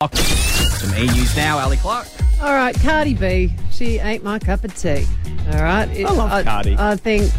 Some E News now, Ali Clark. All right, Cardi B. She ain't my cup of tea. All right, It- I love Cardi. I think,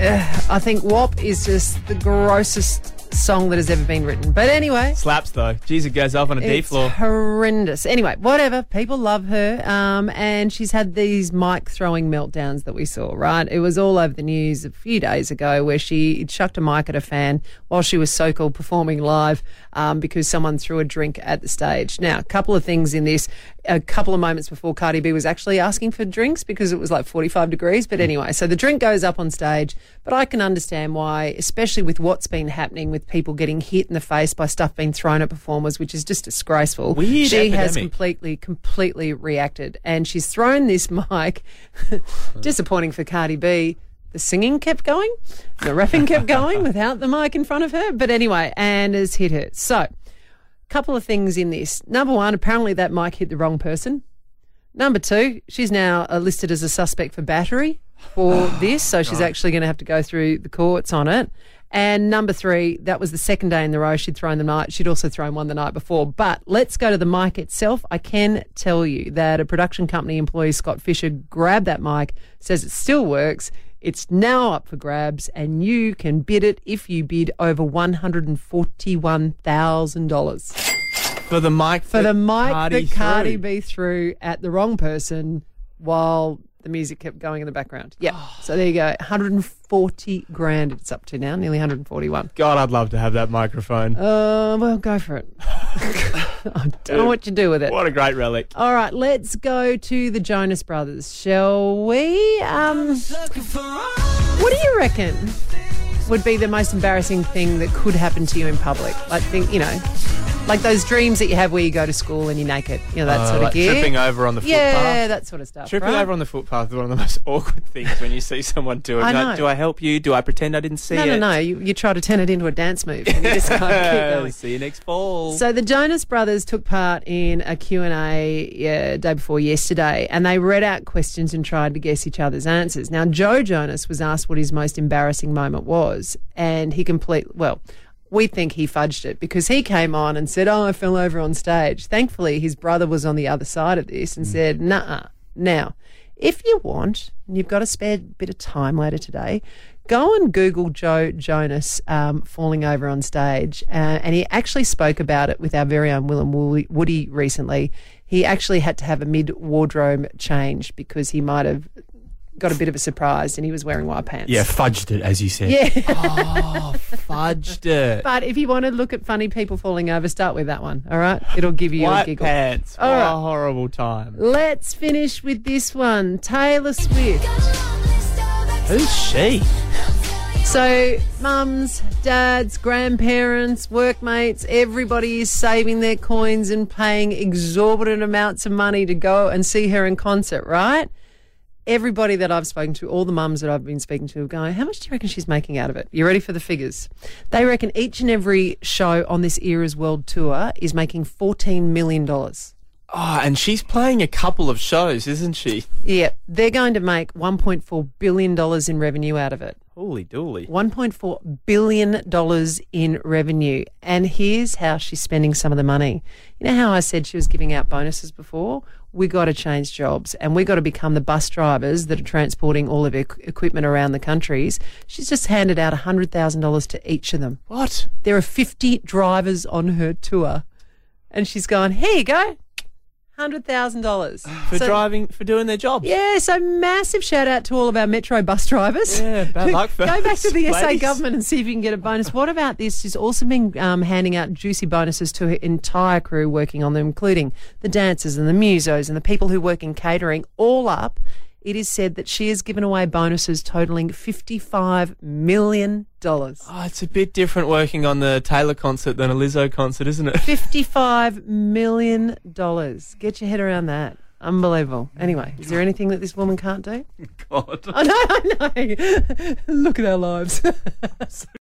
uh, I think WAP is just the grossest song that has ever been written. But anyway, Slaps though. Jeez, it goes off on a D it's floor. horrendous. Anyway, whatever. People love her. Um, and she's had these mic throwing meltdowns that we saw, right? It was all over the news a few days ago where she chucked a mic at a fan while she was so called performing live um, because someone threw a drink at the stage. Now, a couple of things in this. A couple of moments before Cardi B was actually asking for drinks because it was like 45 degrees. But anyway, so the drink goes up on stage. But I can understand why, especially with what's been happening with people getting hit in the face by stuff being thrown at performers, which is just disgraceful. Weird she has completely, completely reacted. And she's thrown this mic. Disappointing for Cardi B. The singing kept going, the rapping kept going without the mic in front of her. But anyway, and has hit her. So, couple of things in this. Number one, apparently that mic hit the wrong person. Number two, she's now uh, listed as a suspect for battery for this, so she's actually going to have to go through the courts on it. And number three, that was the second day in the row she'd thrown the night. She'd also thrown one the night before. But let's go to the mic itself. I can tell you that a production company employee, Scott Fisher, grabbed that mic, says it still works. It's now up for grabs, and you can bid it if you bid over $141,000 For the mic. for the mic Cardi that Cardi. B threw at the wrong person while the music kept going in the background. Yeah. So there you go. 140 grand it's up to now, nearly 141. God, I'd love to have that microphone. Uh, well, go for it. I don't know what you do with it. what a great relic. All right, let's go to the Jonas Brothers, shall we? Um, what do you reckon would be the most embarrassing thing that could happen to you in public? Like, think, you know, like those dreams that you have where you go to school and you're naked, you know, that Uh, sort of like gear. tripping over on the yeah, that sort of stuff. Tripping right? over on the footpath is one of the most awkward things when you see someone do it. I like, know. do I help you? Do I pretend I didn't see No, it? no, no. You, you try to turn it into a dance move. And you just kind of keep going. See you next fall. So the Jonas Brothers took part in a Q&A yeah, day before yesterday and they read out questions and tried to guess each other's answers. Now Joe Jonas was asked what his most embarrassing moment was and he complete well we think he fudged it because he came on and said, "Oh, I fell over on stage." Thankfully, his brother was on the other side of this and said, "Nah." Now, if you want, and you've got a spare bit of time later today, go and Google Joe Jonas um, falling over on stage. Uh, and he actually spoke about it with our very own Will and Woody recently. He actually had to have a mid wardrobe change because he might have got a bit of a surprise and he was wearing white pants. Yeah, fudged it, as you said. Yeah. oh, fudged it. But if you want to look at funny people falling over, start with that one. All right, it'll give you a White giggle. pants. All what right. a horrible time. Let's finish with this one. Taylor Swift. Who's she? So, mums, dads, grandparents, workmates, everybody is saving their coins and paying exorbitant amounts of money to go and see her in concert, right? Everybody that I've spoken to, all the mums that I've been speaking to, are going, How much do you reckon she's making out of it? You ready for the figures? They reckon each and every show on this Eras World Tour is making $14 million. Oh, and she's playing a couple of shows, isn't she? Yeah, they're going to make $1.4 billion in revenue out of it. Holy dooly. $1.4 billion in revenue. And here's how she's spending some of the money. You know how I said she was giving out bonuses before? We got to change jobs and we got to become the bus drivers that are transporting all of equ- equipment around the countries. She's just handed out $100,000 to each of them. What? There are 50 drivers on her tour. And she's going, here you go. $100,000. For So- driving, for doing their job. yeah, so massive shout out to all of our Metro bus drivers. Yeah, bad luck Go back to the first, SA government and see if you can get a bonus. What about this? She's also been um, handing out juicy bonuses to her entire crew working on them, including the dancers and the musos and the people who work in catering. All up, it is said that she has given away bonuses totaling $55 million. Oh, it's a bit different working on the Taylor concert than a Lizzo concert, isn't it? $55 million. Get your head around that. Unbelievable. Anyway, is there anything that this woman can't do? God. I know, I know. Look at our lives.